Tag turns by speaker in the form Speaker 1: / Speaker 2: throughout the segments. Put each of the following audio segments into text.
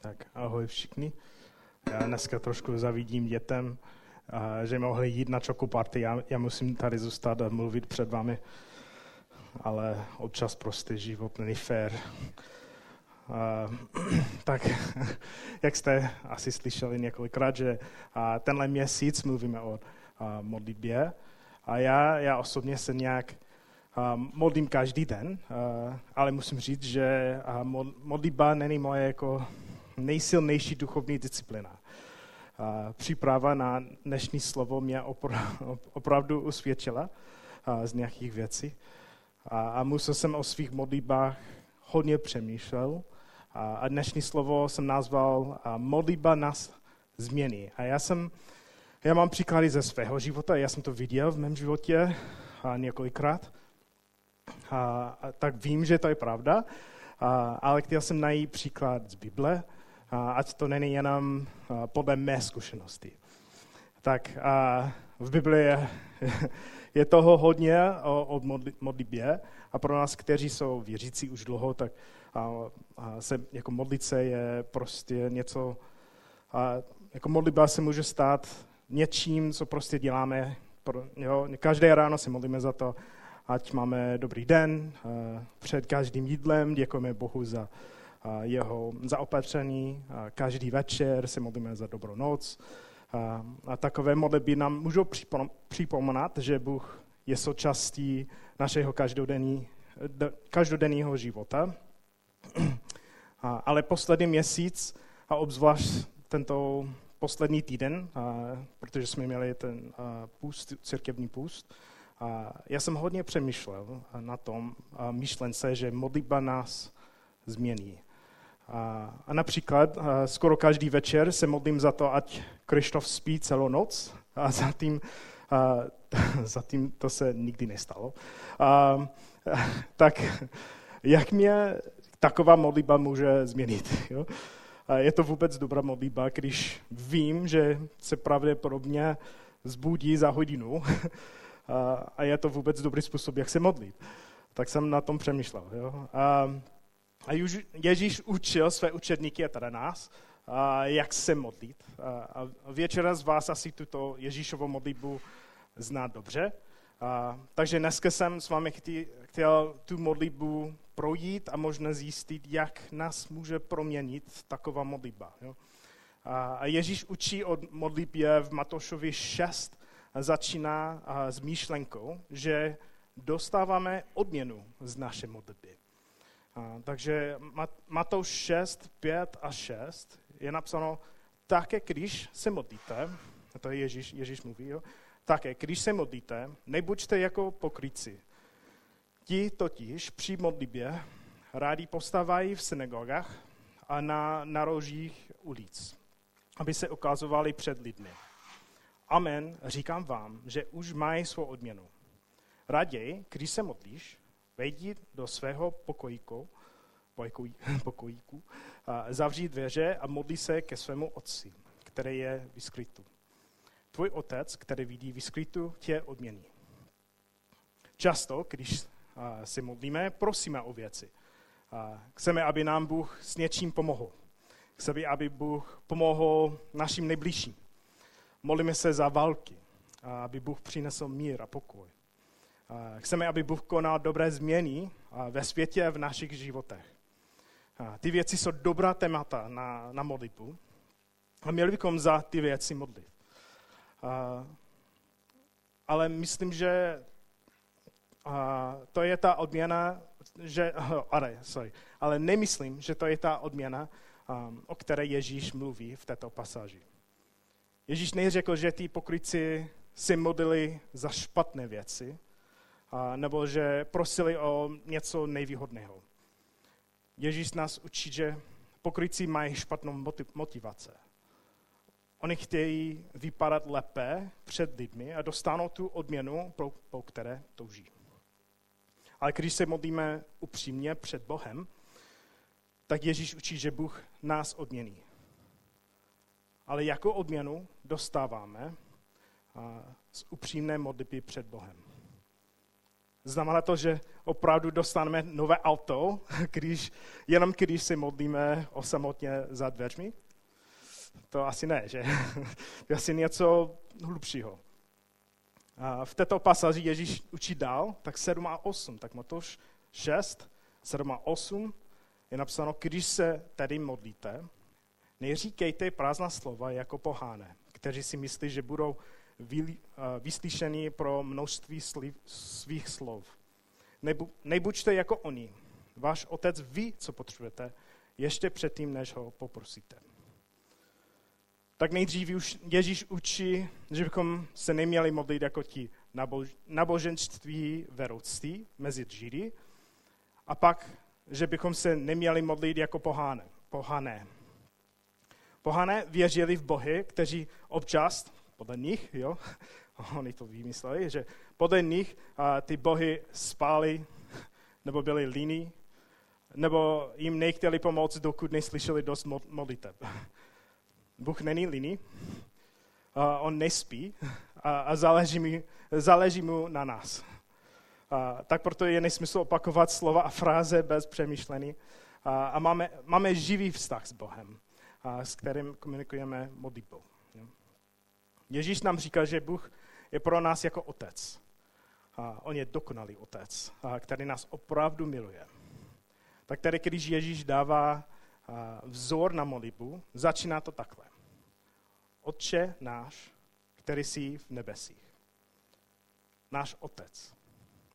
Speaker 1: Tak ahoj všichni. Já dneska trošku zavidím dětem, že mohli jít na čokoparty. Já, já musím tady zůstat a mluvit před vámi, ale občas prostě život není fér. Uh, tak, jak jste asi slyšeli několikrát, že tenhle měsíc mluvíme o modlitbě a já, já osobně se nějak modlím každý den, ale musím říct, že modlitba není moje jako nejsilnější duchovní disciplina. Příprava na dnešní slovo mě opravdu usvědčila z nějakých věcí. A musel jsem o svých modlitbách hodně přemýšlel. A dnešní slovo jsem nazval modlitba nás změní. A já jsem, já mám příklady ze svého života, já jsem to viděl v mém životě několikrát a, a tak vím, že to je pravda, a, ale chtěl jsem najít příklad z Bible, ať to není jenom podle mé zkušenosti. Tak a, v Bibli je, toho hodně o, modlitbě a pro nás, kteří jsou věřící už dlouho, tak se, jako modlit se je prostě něco, a, jako modlitba se může stát něčím, co prostě děláme. Jo, každé ráno se modlíme za to, ať máme dobrý den. Před každým jídlem děkujeme Bohu za jeho zaopatření. Každý večer se modlíme za dobrou noc. A takové modlitby nám můžou připomínat, že Bůh je součástí našeho každodenní, každodenního života. Ale poslední měsíc a obzvlášť tento poslední týden, protože jsme měli ten půst, církevní půst, já jsem hodně přemýšlel na tom myšlence, že modlitba nás změní. A, a například a skoro každý večer se modlím za to, ať Krištof spí celou noc a zatím, a, zatím to se nikdy nestalo. A, tak jak mě taková modlitba může změnit? Jo? A je to vůbec dobrá modlitba, když vím, že se pravděpodobně zbudí za hodinu a je to vůbec dobrý způsob, jak se modlit. Tak jsem na tom přemýšlel. Jo? A, a Ježíš učil své učedníky a teda nás, jak se modlit. A, většina z vás asi tuto Ježíšovu modlitbu zná dobře. A, takže dneska jsem s vámi chtěl, tu modlitbu projít a možná zjistit, jak nás může proměnit taková modlitba. A Ježíš učí o modlitbě v Matošovi 6, začíná s myšlenkou, že dostáváme odměnu z naše modlitby. Takže Matouš 6, 5 a 6 je napsáno, také když se modlíte, to je Ježíš, Ježíš mluví, jo, také když se modlíte, nebuďte jako pokryci. Ti totiž při modlitbě rádi postávají v synagogách a na narožích ulic, aby se ukazovali před lidmi. Amen, říkám vám, že už mají svou odměnu. Raději, když se modlíš, vejdi do svého pokojíku, pokojíku, zavří dveře a modlí se ke svému otci, který je v skrytu. Tvůj otec, který vidí v tě odmění. Často, když se modlíme, prosíme o věci. Chceme, aby nám Bůh s něčím pomohl. Chceme, aby Bůh pomohl našim nejbližším. Molíme se za války, aby Bůh přinesl mír a pokoj. Chceme, aby Bůh konal dobré změny ve světě v našich životech. Ty věci jsou dobrá témata na, na modlitbu a měli bychom za ty věci modlit. Ale myslím, že to je ta odměna, že, ale, sorry, ale nemyslím, že to je ta odměna, o které Ježíš mluví v této pasáži. Ježíš neřekl, že ty pokryci si modlili za špatné věci, a, nebo že prosili o něco nejvýhodného. Ježíš nás učí, že pokryci mají špatnou motivace. Oni chtějí vypadat lépe před lidmi a dostanou tu odměnu, po, po které touží. Ale když se modlíme upřímně před Bohem, tak Ježíš učí, že Bůh nás odmění ale jako odměnu dostáváme z upřímné modlitby před Bohem. Znamená to, že opravdu dostaneme nové auto, když, jenom když se modlíme o samotně za dveřmi? To asi ne, že? To je asi něco hlubšího. A v této pasáži Ježíš učí dál, tak 7 a 8, tak Matoš 6, 7 a 8 je napsáno, když se tedy modlíte, neříkejte prázdná slova jako poháne, kteří si myslí, že budou vyslyšení pro množství svých slov. Nebuďte jako oni. Váš otec ví, co potřebujete, ještě předtím, než ho poprosíte. Tak nejdřív už Ježíš učí, že bychom se neměli modlit jako ti naboženství veroucí mezi Židy, a pak, že bychom se neměli modlit jako pohané. Pohané věřili v bohy, kteří občas podle nich, jo, oni to vymysleli, že podle nich a, ty bohy spály, nebo byli líní, nebo jim nechtěli pomoct, dokud neslyšeli dost modliteb. Bůh není líný, a on nespí a, a záleží, mi, záleží mu na nás. A, tak proto je nesmysl opakovat slova a fráze bez přemýšlení. A, a máme, máme živý vztah s Bohem, a, s kterým komunikujeme modlitbou. Ježíš nám říká, že Bůh je pro nás jako otec. A on je dokonalý otec, a který nás opravdu miluje. Tak tady, když Ježíš dává vzor na modlitbu, začíná to takhle. Otče náš, který jsi v nebesích. Náš otec.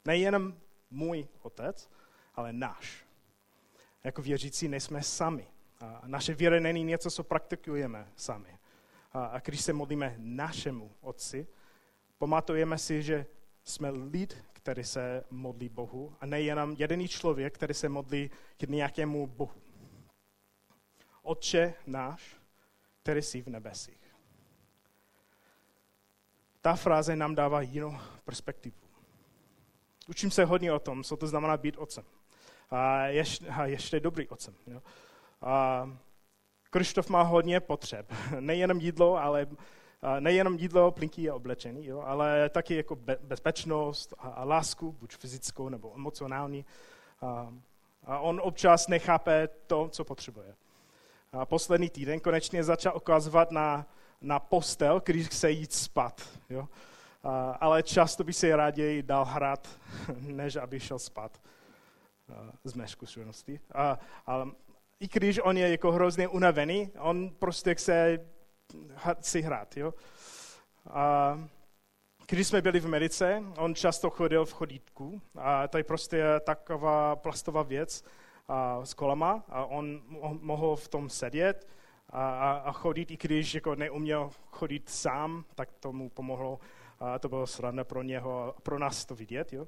Speaker 1: Nejenom můj otec, ale náš. Jako věřící nejsme sami. A naše víra není něco, co praktikujeme sami a když se modlíme našemu Otci, pamatujeme si, že jsme lid, který se modlí Bohu a nejenom jediný člověk, který se modlí k nějakému Bohu. Otče náš, který jsi v nebesích. Ta fráze nám dává jinou perspektivu. Učím se hodně o tom, co to znamená být otcem. A ještě, a ještě dobrý otcem. Jo. A Krištof má hodně potřeb. Nejenom jídlo, ale nejenom jídlo, plinky a oblečení, jo, ale taky jako bezpečnost a, a lásku, buď fyzickou nebo emocionální. A, a on občas nechápe to, co potřebuje. A poslední týden konečně začal ukazovat na, na postel, když chce jít spát. Jo. A, ale často by se raději dal hrát, než aby šel spát z mé zkušenosti. A, a i když on je jako hrozně unavený, on prostě chce si hrát. Jo? A když jsme byli v Americe, on často chodil v chodítku a to je prostě taková plastová věc a, s kolama a on mohl v tom sedět a, a, a chodit, i když jako neuměl chodit sám, tak to mu pomohlo. A to bylo sranda pro něho, pro nás to vidět. Jo?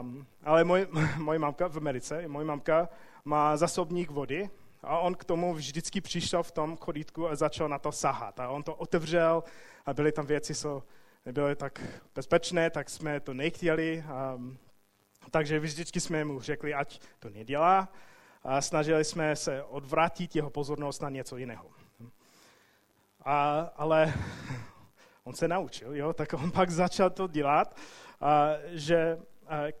Speaker 1: Um, ale můj, moje mamka v Americe, moje mamka má zasobník vody a on k tomu vždycky přišel v tom chodítku a začal na to sahat. A on to otevřel a byly tam věci, co nebyly tak bezpečné, tak jsme to nechtěli. Um, takže vždycky jsme mu řekli, ať to nedělá. A snažili jsme se odvrátit jeho pozornost na něco jiného. A, ale on se naučil, jo? tak on pak začal to dělat, a, že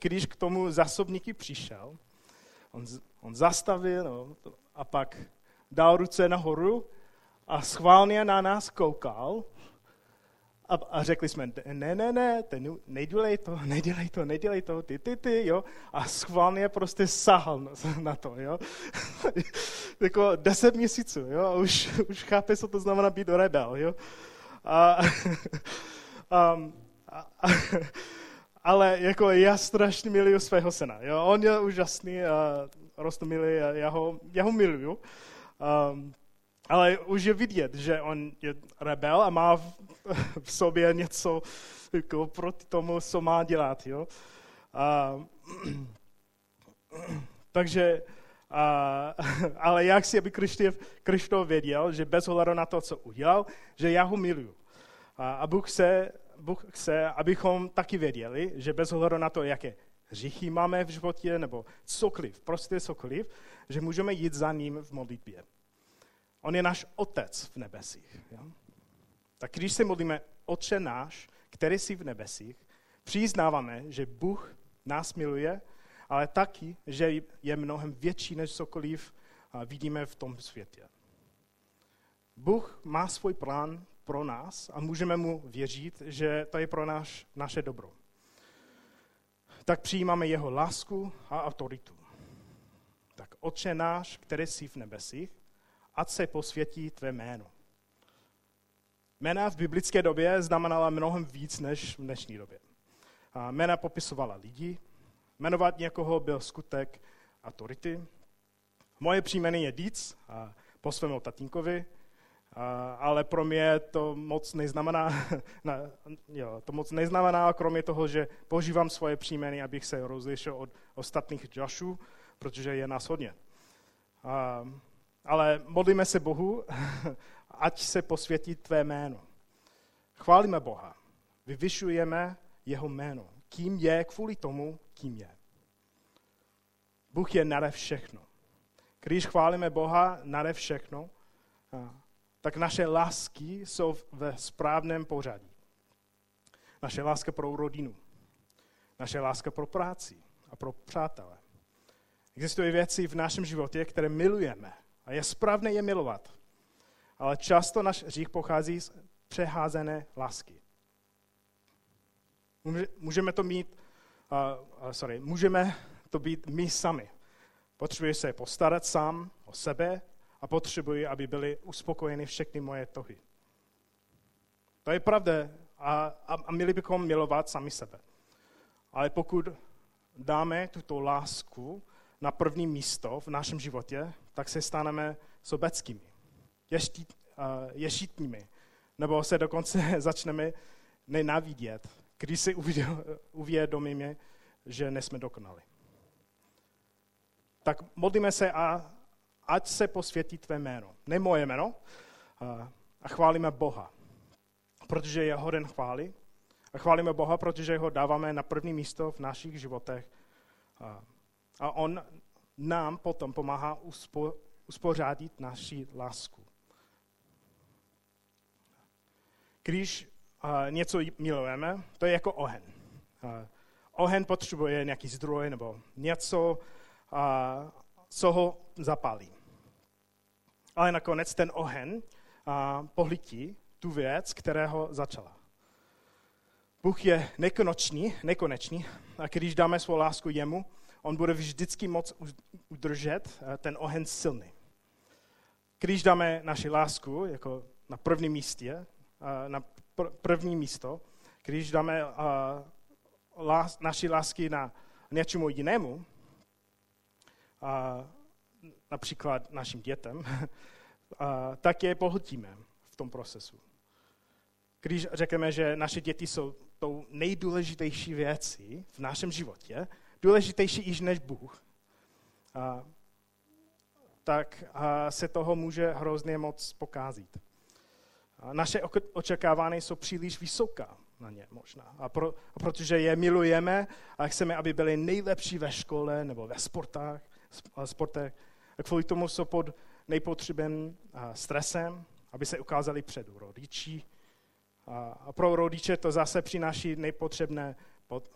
Speaker 1: když k tomu zásobníky přišel, on, on zastavil no, a pak dal ruce nahoru a schválně na nás koukal a, a řekli jsme, ne, ne, ne, ten, nedělej to, nedělej to, nedělej to, ty, ty, ty, jo. A schválně prostě sahal na, na to, jo. jako deset měsíců, jo, a už, už chápe, co to znamená být rebel, jo. A, um, a, a, ale jako já strašně miluju svého syna. Jo? On je úžasný a rostomilý a já ho, já ho miluju. Um, ale už je vidět, že on je rebel a má v, v sobě něco jako proti tomu, co má dělat. Jo? A, takže, a, ale jak si, aby Krištof věděl, že bez ohledu na to, co udělal, že já ho miluju. A, a Bůh se Bůh chce, abychom taky věděli, že bez ohledu na to, jaké hříchy máme v životě, nebo cokoliv, prostě cokoliv, že můžeme jít za ním v modlitbě. On je náš otec v nebesích. Jo? Tak když se modlíme Otče náš, který jsi v nebesích, přiznáváme, že Bůh nás miluje, ale taky, že je mnohem větší než cokoliv vidíme v tom světě. Bůh má svůj plán pro nás a můžeme mu věřit, že to je pro nás naše dobro. Tak přijímáme jeho lásku a autoritu. Tak Otče náš, který jsi v nebesích, ať se posvětí tvé jméno. Jména v biblické době znamenala mnohem víc než v dnešní době. A jména popisovala lidi, jmenovat někoho byl skutek autority. Moje příjmení je Dietz, po svému tatínkovi, ale pro mě to moc neznamená, jo, to moc neznamená, kromě toho, že používám svoje příjmení, abych se rozlišil od ostatních Joshů, protože je nás hodně. ale modlíme se Bohu, ať se posvětí tvé jméno. Chválíme Boha, vyvyšujeme jeho jméno. Kým je kvůli tomu, kým je. Bůh je nade všechno. Když chválíme Boha nade všechno, tak naše lásky jsou ve správném pořadí. Naše láska pro rodinu, naše láska pro práci a pro přátelé. Existují věci v našem životě, které milujeme a je správné je milovat. Ale často náš hřích pochází z přeházené lásky. Můžeme to mít, uh, sorry, můžeme to být my sami. Potřebuji se postarat sám o sebe a potřebuji, aby byly uspokojeny všechny moje tohy. To je pravda a, a, a měli bychom milovat sami sebe. Ale pokud dáme tuto lásku na první místo v našem životě, tak se staneme sobeckými, ještít, uh, ješitními, nebo se dokonce začneme nenávidět, když si uvědomíme, že nesme dokonali. Tak modlíme se a ať se posvětí tvé jméno. Ne moje jméno. A chválíme Boha, protože je hoden chvály. A chválíme Boha, protože ho dáváme na první místo v našich životech. A on nám potom pomáhá uspo, uspořádit naši lásku. Když něco milujeme, to je jako oheň. Oheň potřebuje nějaký zdroj nebo něco, co ho zapálí. Ale nakonec ten oheň pohlítí tu věc, kterého začala. Bůh je nekonečný, nekonečný a když dáme svou lásku jemu, on bude vždycky moc udržet ten oheň silný. Když dáme naši lásku jako na prvním místě, na první místo, když dáme naši lásky na něčemu jinému, a například našim dětem, tak je pohltíme v tom procesu. Když řekneme, že naše děti jsou tou nejdůležitější věcí v našem životě, důležitější již než Bůh, tak se toho může hrozně moc pokázit. Naše očekávání jsou příliš vysoká na ně možná. A, pro, a protože je milujeme a chceme, aby byli nejlepší ve škole nebo ve sportách, sportech, kvůli tomu jsou pod nejpotřebným stresem, aby se ukázali před rodiči. A pro rodiče to zase přináší nejpotřebné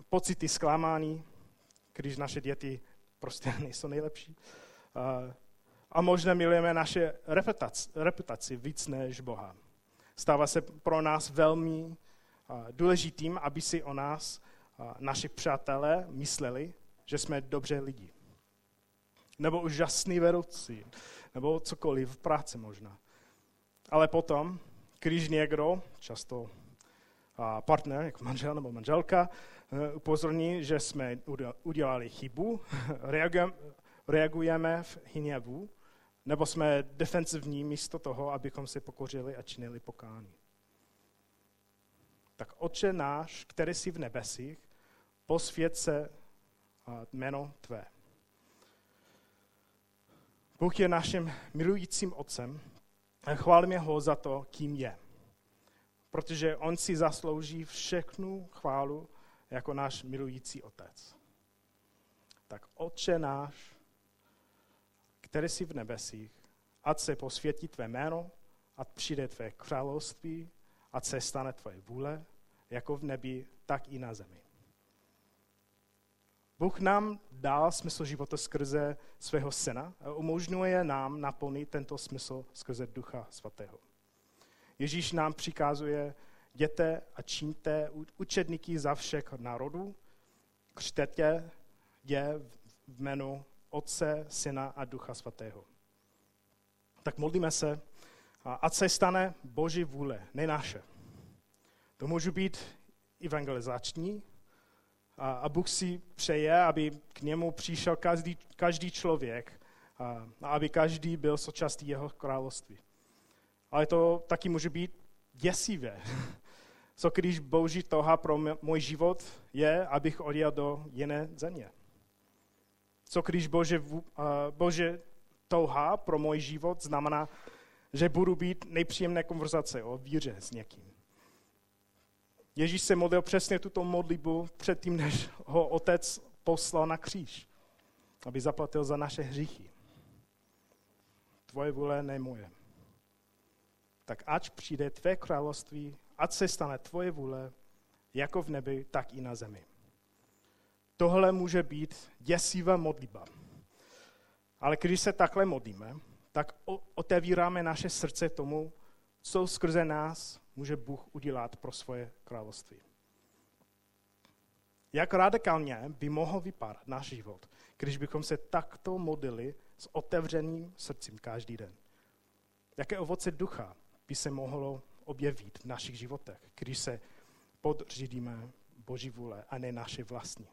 Speaker 1: pocity zklamání, když naše děti prostě nejsou nejlepší. A možná milujeme naše reputaci, reputaci víc než Boha. Stává se pro nás velmi důležitým, aby si o nás naši přátelé mysleli, že jsme dobře lidi nebo úžasný vedoucí, nebo cokoliv v práci možná. Ale potom, když někdo, často partner, jako manžel nebo manželka, e, upozorní, že jsme udělali chybu, reagujeme v hněvu, nebo jsme defensivní místo toho, abychom se pokořili a činili pokání. Tak Otče náš, který jsi v nebesích, posvěd se jméno Tvé. Bůh je naším milujícím otcem a chválíme ho za to, kým je. Protože on si zaslouží všechnu chválu jako náš milující otec. Tak Otče náš, který jsi v nebesích, ať se posvětí tvé jméno, ať přijde tvé království, ať se stane tvoje vůle, jako v nebi, tak i na zemi. Bůh nám dal smysl života skrze svého syna a umožňuje nám naplnit tento smysl skrze Ducha Svatého. Ježíš nám přikazuje, jděte a čiňte učedníky za všech národů, křtěte je v jménu Otce, Syna a Ducha Svatého. Tak modlíme se, ať se stane Boží vůle, ne naše. To může být evangelizační, a, a Bůh si přeje, aby k němu přišel každý, každý člověk a, a aby každý byl součástí jeho království. Ale to taky může být děsivé. Co když boží toha pro můj život je, abych odjel do jiné země? Co když bože, bože touha pro můj život znamená, že budu být nepříjemné konverzace o víře s někým? Ježíš se modlil přesně tuto modlitbu předtím, než ho otec poslal na kříž, aby zaplatil za naše hříchy. Tvoje vůle, ne moje. Tak ať přijde tvé království, ať se stane tvoje vůle, jako v nebi, tak i na zemi. Tohle může být děsivá modlitba. Ale když se takhle modlíme, tak otevíráme naše srdce tomu, co skrze nás může Bůh udělat pro svoje království. Jak radikálně by mohl vypadat náš život, když bychom se takto modlili s otevřeným srdcem každý den? Jaké ovoce ducha by se mohlo objevit v našich životech, když se podřídíme Boží vůle a ne naše vlastní?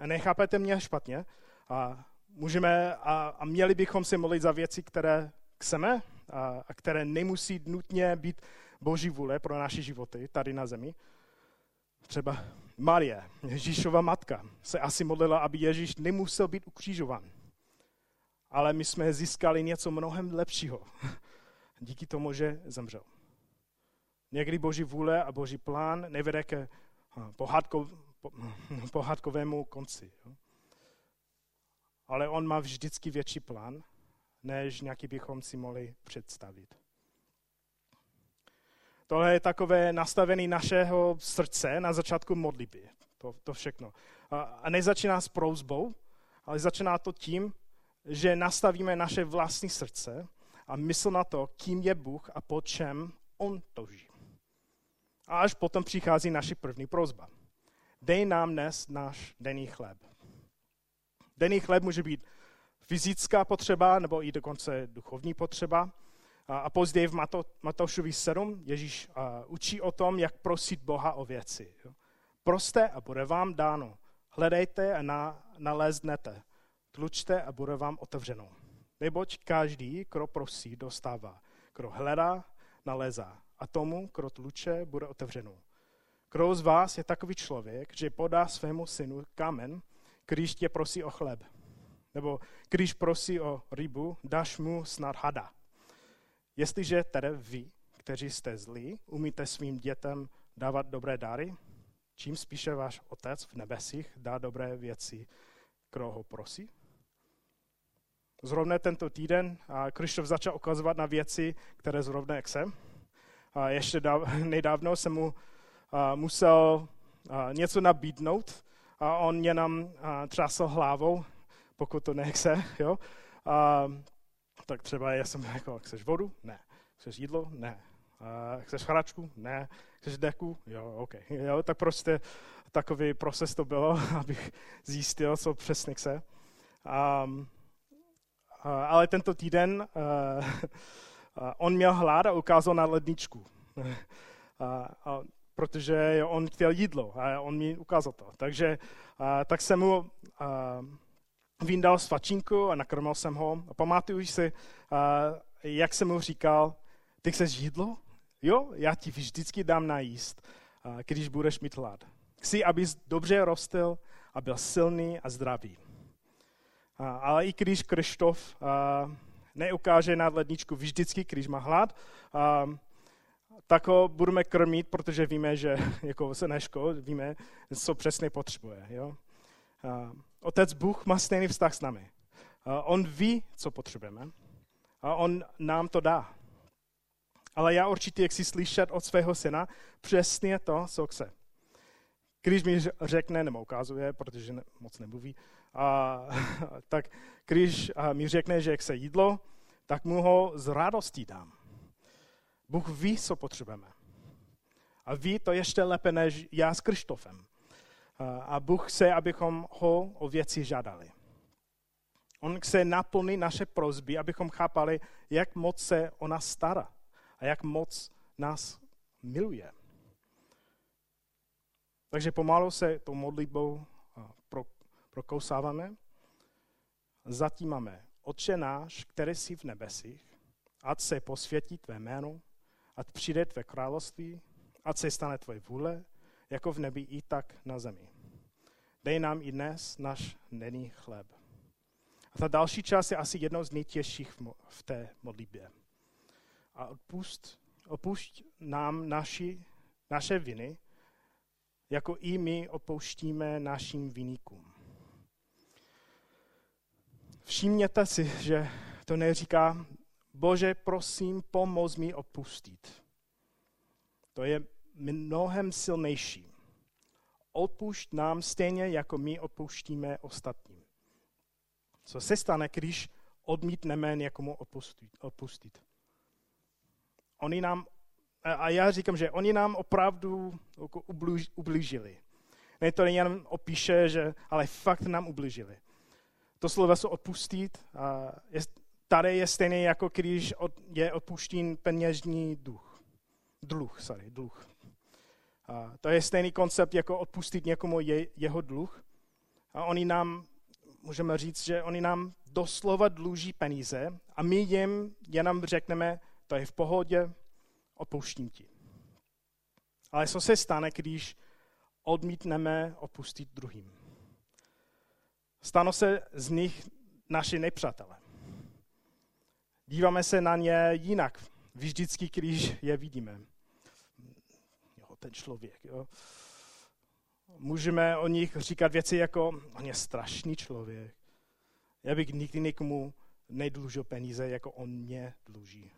Speaker 1: A nechápete mě špatně. A můžeme a, a měli bychom se modlit za věci, které chceme, a, a které nemusí nutně být boží vůle pro naše životy tady na zemi. Třeba Marie, Ježíšova matka, se asi modlila, aby Ježíš nemusel být ukřižovan. Ale my jsme získali něco mnohem lepšího. Díky tomu, že zemřel. Někdy boží vůle a boží plán nevede ke pohádko, po, pohádkovému konci. Ale on má vždycky větší plán než nějaký bychom si mohli představit. Tohle je takové nastavení našeho srdce na začátku modlitby. To, to všechno. A, a nezačíná s prouzbou, ale začíná to tím, že nastavíme naše vlastní srdce a mysl na to, kým je Bůh a po čem On touží. A až potom přichází naše první prozba. Dej nám dnes náš denní chléb. Denní chléb může být fyzická potřeba nebo i dokonce duchovní potřeba. A, později v Mato, Matoušovi 7 Ježíš učí o tom, jak prosit Boha o věci. Proste a bude vám dáno. Hledejte a na, naleznete. Tlučte a bude vám otevřeno. Neboť každý, kdo prosí, dostává. Kdo hledá, nalezá. A tomu, kdo tluče, bude otevřeno. Kdo z vás je takový člověk, že podá svému synu kamen, když tě prosí o chleb? Nebo když prosí o rybu, dáš mu snad hada. Jestliže tedy vy, kteří jste zlí, umíte svým dětem dávat dobré dary, čím spíše váš otec v nebesích dá dobré věci, kdo ho prosí? Zrovna tento týden Krištof začal ukazovat na věci, které zrovna jak jsem. A ještě nedávno jsem mu musel něco nabídnout a on mě nám třásl hlavou, pokud to nechce, jo. A, tak třeba já jsem jako, chceš vodu? Ne. Chceš jídlo? Ne. A chceš hračku? Ne. Chceš deku? Jo, OK. Jo, tak prostě takový proces to bylo, abych zjistil, co přesně chce. A, a, ale tento týden uh, on měl hlad a ukázal na ledničku. a, a, protože on chtěl jídlo a on mi ukázal to. Takže a, tak jsem mu a, vyndal svačinku a nakrmil jsem ho. A pamatuju si, jak jsem mu říkal, ty chceš jídlo? Jo, já ti vždycky dám najíst, když budeš mít hlad. Chci, abys dobře rostl a byl silný a zdravý. Ale i když Krištof neukáže na ledničku vždycky, když má hlad, tak ho budeme krmit, protože víme, že jako se neško, víme, co přesně potřebuje. Jo? Otec Bůh má stejný vztah s námi. On ví, co potřebujeme a on nám to dá. Ale já určitě chci slyšet od svého syna přesně to, co chce. když mi řekne, nebo ukazuje, protože moc nemluví, a, tak když mi řekne, že chce jídlo, tak mu ho z radostí dám. Bůh ví, co potřebujeme. A ví to ještě lépe než já s Krištofem. A Bůh chce, abychom ho o věci žádali. On chce naplnit naše prozby, abychom chápali, jak moc se o nás stará a jak moc nás miluje. Takže pomalu se tou modlitbou prokousáváme. Zatím máme Otče náš, který jsi v nebesích, ať se posvětí tvé jméno, ať přijde tvé království, ať se stane tvoje vůle, jako v nebi i tak na zemi. Dej nám i dnes náš denní chléb. A ta další část je asi jednou z nejtěžších v té modlitbě. A odpust, opušť nám naši, naše viny, jako i my opouštíme našim viníkům. Všimněte si, že to neříká, Bože, prosím, pomoz mi opustit. To je mnohem silnější. Odpušť nám stejně, jako my opouštíme ostatním. Co se stane, když odmítneme někomu opustit? Oni nám, a já říkám, že oni nám opravdu jako ublížili. Ne to jen opíše, že, ale fakt nám ublížili. To slovo se odpustit a je, tady je stejné, jako když od, je odpuštěn peněžní duch. Dluh, sorry, dluh. A to je stejný koncept, jako odpustit někomu je, jeho dluh. A oni nám, můžeme říct, že oni nám doslova dluží peníze a my jim jenom řekneme, to je v pohodě, opouštím ti. Ale co se stane, když odmítneme opustit druhým? Stanou se z nich naši nepřátelé. Díváme se na ně jinak, vždycky, když je vidíme. Ten člověk. Jo. Můžeme o nich říkat věci jako, on je strašný člověk. Já bych nikdy někomu nedlužil peníze, jako on mě dluží.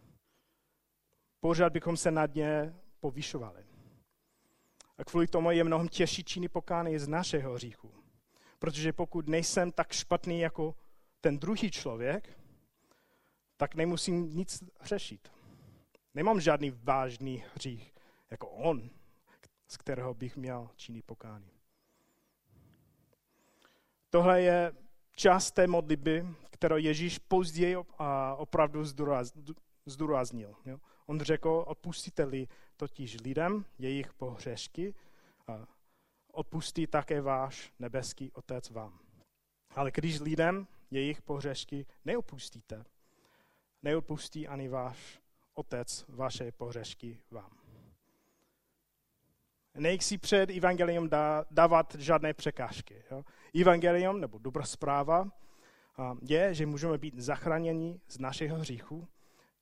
Speaker 1: Pořád bychom se nad ně povyšovali. A kvůli tomu je mnohem těžší činy pokány z našeho hříchu. Protože pokud nejsem tak špatný jako ten druhý člověk, tak nemusím nic řešit. Nemám žádný vážný hřích jako on, z kterého bych měl činit pokání. Tohle je část té modlitby, kterou Ježíš později opravdu zdůraznil. On řekl, odpustíte-li totiž lidem jejich pohřešky, odpustí také váš nebeský Otec vám. Ale když lidem jejich pohřešky neopustíte, neodpustí ani váš Otec vaše pohřešky vám. Nejk si před evangelium dá, dávat žádné překážky. Jo. Evangelium, nebo dobrá zpráva, je, že můžeme být zachráněni z našeho hříchu,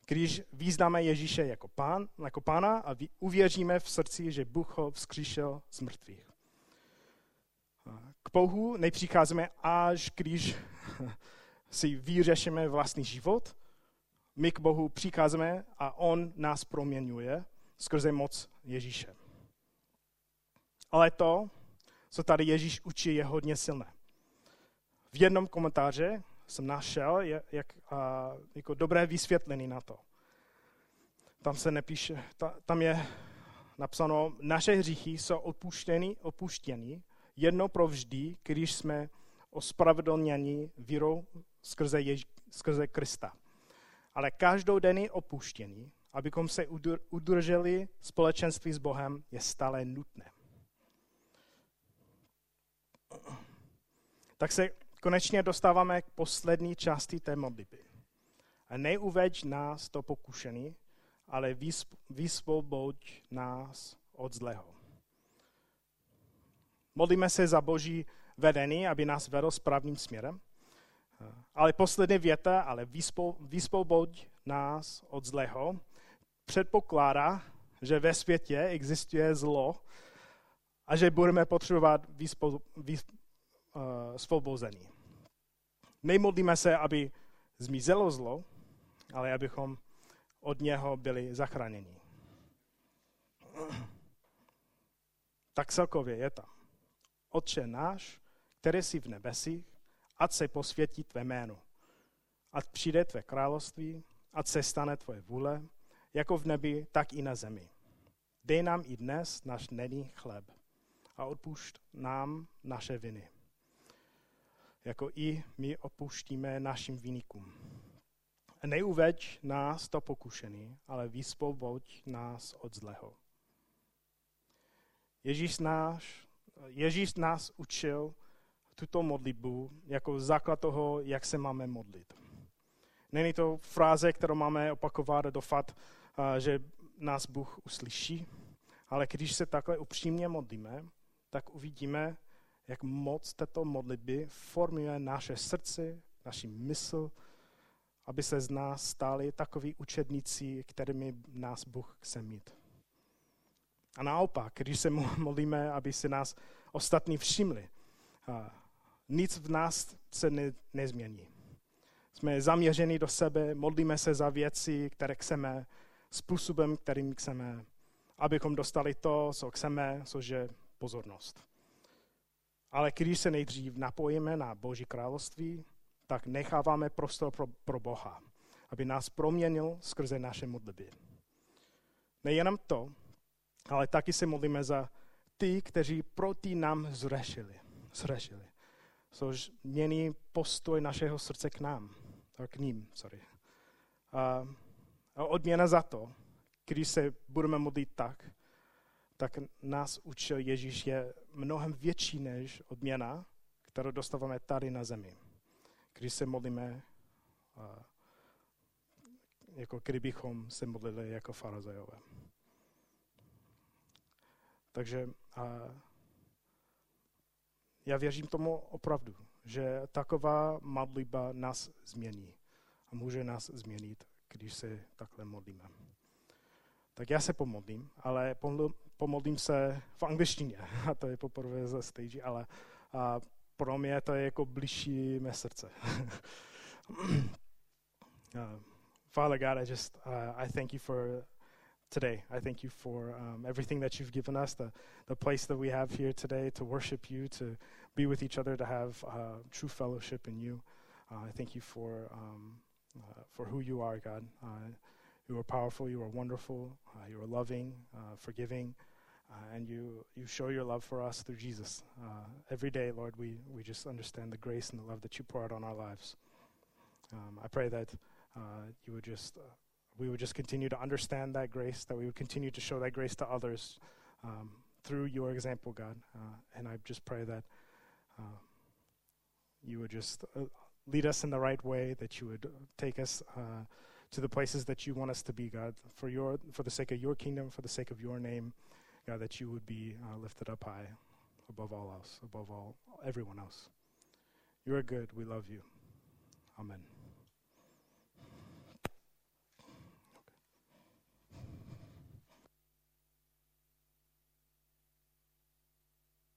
Speaker 1: když význáme Ježíše jako, pán, jako pána a uvěříme v srdci, že Bůh ho vzkříšel z mrtvých. K Bohu nepřicházíme až když si vyřešíme vlastní život. My k Bohu přicházíme a On nás proměňuje skrze moc Ježíše. Ale to, co tady Ježíš učí, je hodně silné. V jednom komentáři jsem našel jak, a, jako dobré vysvětlení na to. Tam se nepíše, ta, tam je napsáno, naše hříchy jsou opuštěny, opuštěny jedno provždy, když jsme ospravedlněni vírou skrze, Jež- skrze Krista. Ale každodenní opuštění, abychom se udrželi společenství s Bohem, je stále nutné. Tak se konečně dostáváme k poslední části té modlitby. A neuveď nás to pokušení, ale vysvoboď nás od zlého. Modlíme se za boží vedení, aby nás vedl správným směrem. Ale poslední věta, ale vyspoboď nás od zlého, předpokládá, že ve světě existuje zlo a že budeme potřebovat vyspo, vys, uh, svobození. Nemodlíme se, aby zmizelo zlo, ale abychom od něho byli zachráněni. Tak celkově je tam. Otče náš, který jsi v nebesích, ať se posvětí tvé jméno. Ať přijde tvé království, ať se stane tvoje vůle, jako v nebi, tak i na zemi. Dej nám i dnes náš denní chleb a odpušť nám naše viny, jako i my opuštíme našim viníkům. Neuveď nás to pokušený, ale vyspovoď nás od zlého. Ježíš, náš, Ježíš nás učil tuto modlitbu jako základ toho, jak se máme modlit. Není to fráze, kterou máme opakovat a dofat, že nás Bůh uslyší, ale když se takhle upřímně modlíme, tak uvidíme, jak moc této modlitby formuje naše srdce, naši mysl, aby se z nás stali takový učedníci, kterými nás Bůh chce mít. A naopak, když se modlíme, aby se nás ostatní všimli, nic v nás se ne, nezmění. Jsme zaměřeni do sebe, modlíme se za věci, které chceme, způsobem, kterým chceme, abychom dostali to, co chceme, což je pozornost. Ale když se nejdřív napojíme na Boží království, tak necháváme prostor pro, pro Boha, aby nás proměnil skrze naše modlitby. Nejenom to, ale taky se modlíme za ty, kteří proti nám zřešili. zřešili. Což mění postoj našeho srdce k nám, k ním. Sorry. A, odměna za to, když se budeme modlit tak, tak nás učil Ježíš je mnohem větší než odměna, kterou dostáváme tady na zemi. Když se modlíme, jako kdybychom se modlili jako farazejové. Takže já věřím tomu opravdu, že taková modlitba nás změní a může nás změnit, když se takhle modlíme. Tak já se pomodlím, ale pomodlím se v angličtině. A to je poprvé ze stage, ale a pro mě to je jako blížší mé srdce. uh, Father God, I just uh, I thank you for today. I thank you for um, everything that you've given us, the, the place that we have here today to worship you, to be with each other, to have uh, true fellowship in you. Uh, I thank you for um, uh, for who you are, God. Uh, you are powerful. You are wonderful. Uh, you are loving, uh, forgiving, uh, and you you show your love for us through Jesus. Uh, every day, Lord, we we just understand the grace and the love that you pour out on our lives. Um, I pray that uh, you would just uh, we would just continue to understand that grace, that we would continue to show that grace to others um, through your example, God. and I just pray that you would just lead us in the right way, that you would take us to the places that you want us to be, God, for your for the sake of your kingdom, for the sake of your name, God, that you would be uh, lifted up high above all else, above all everyone else. You are good. We love you. Amen.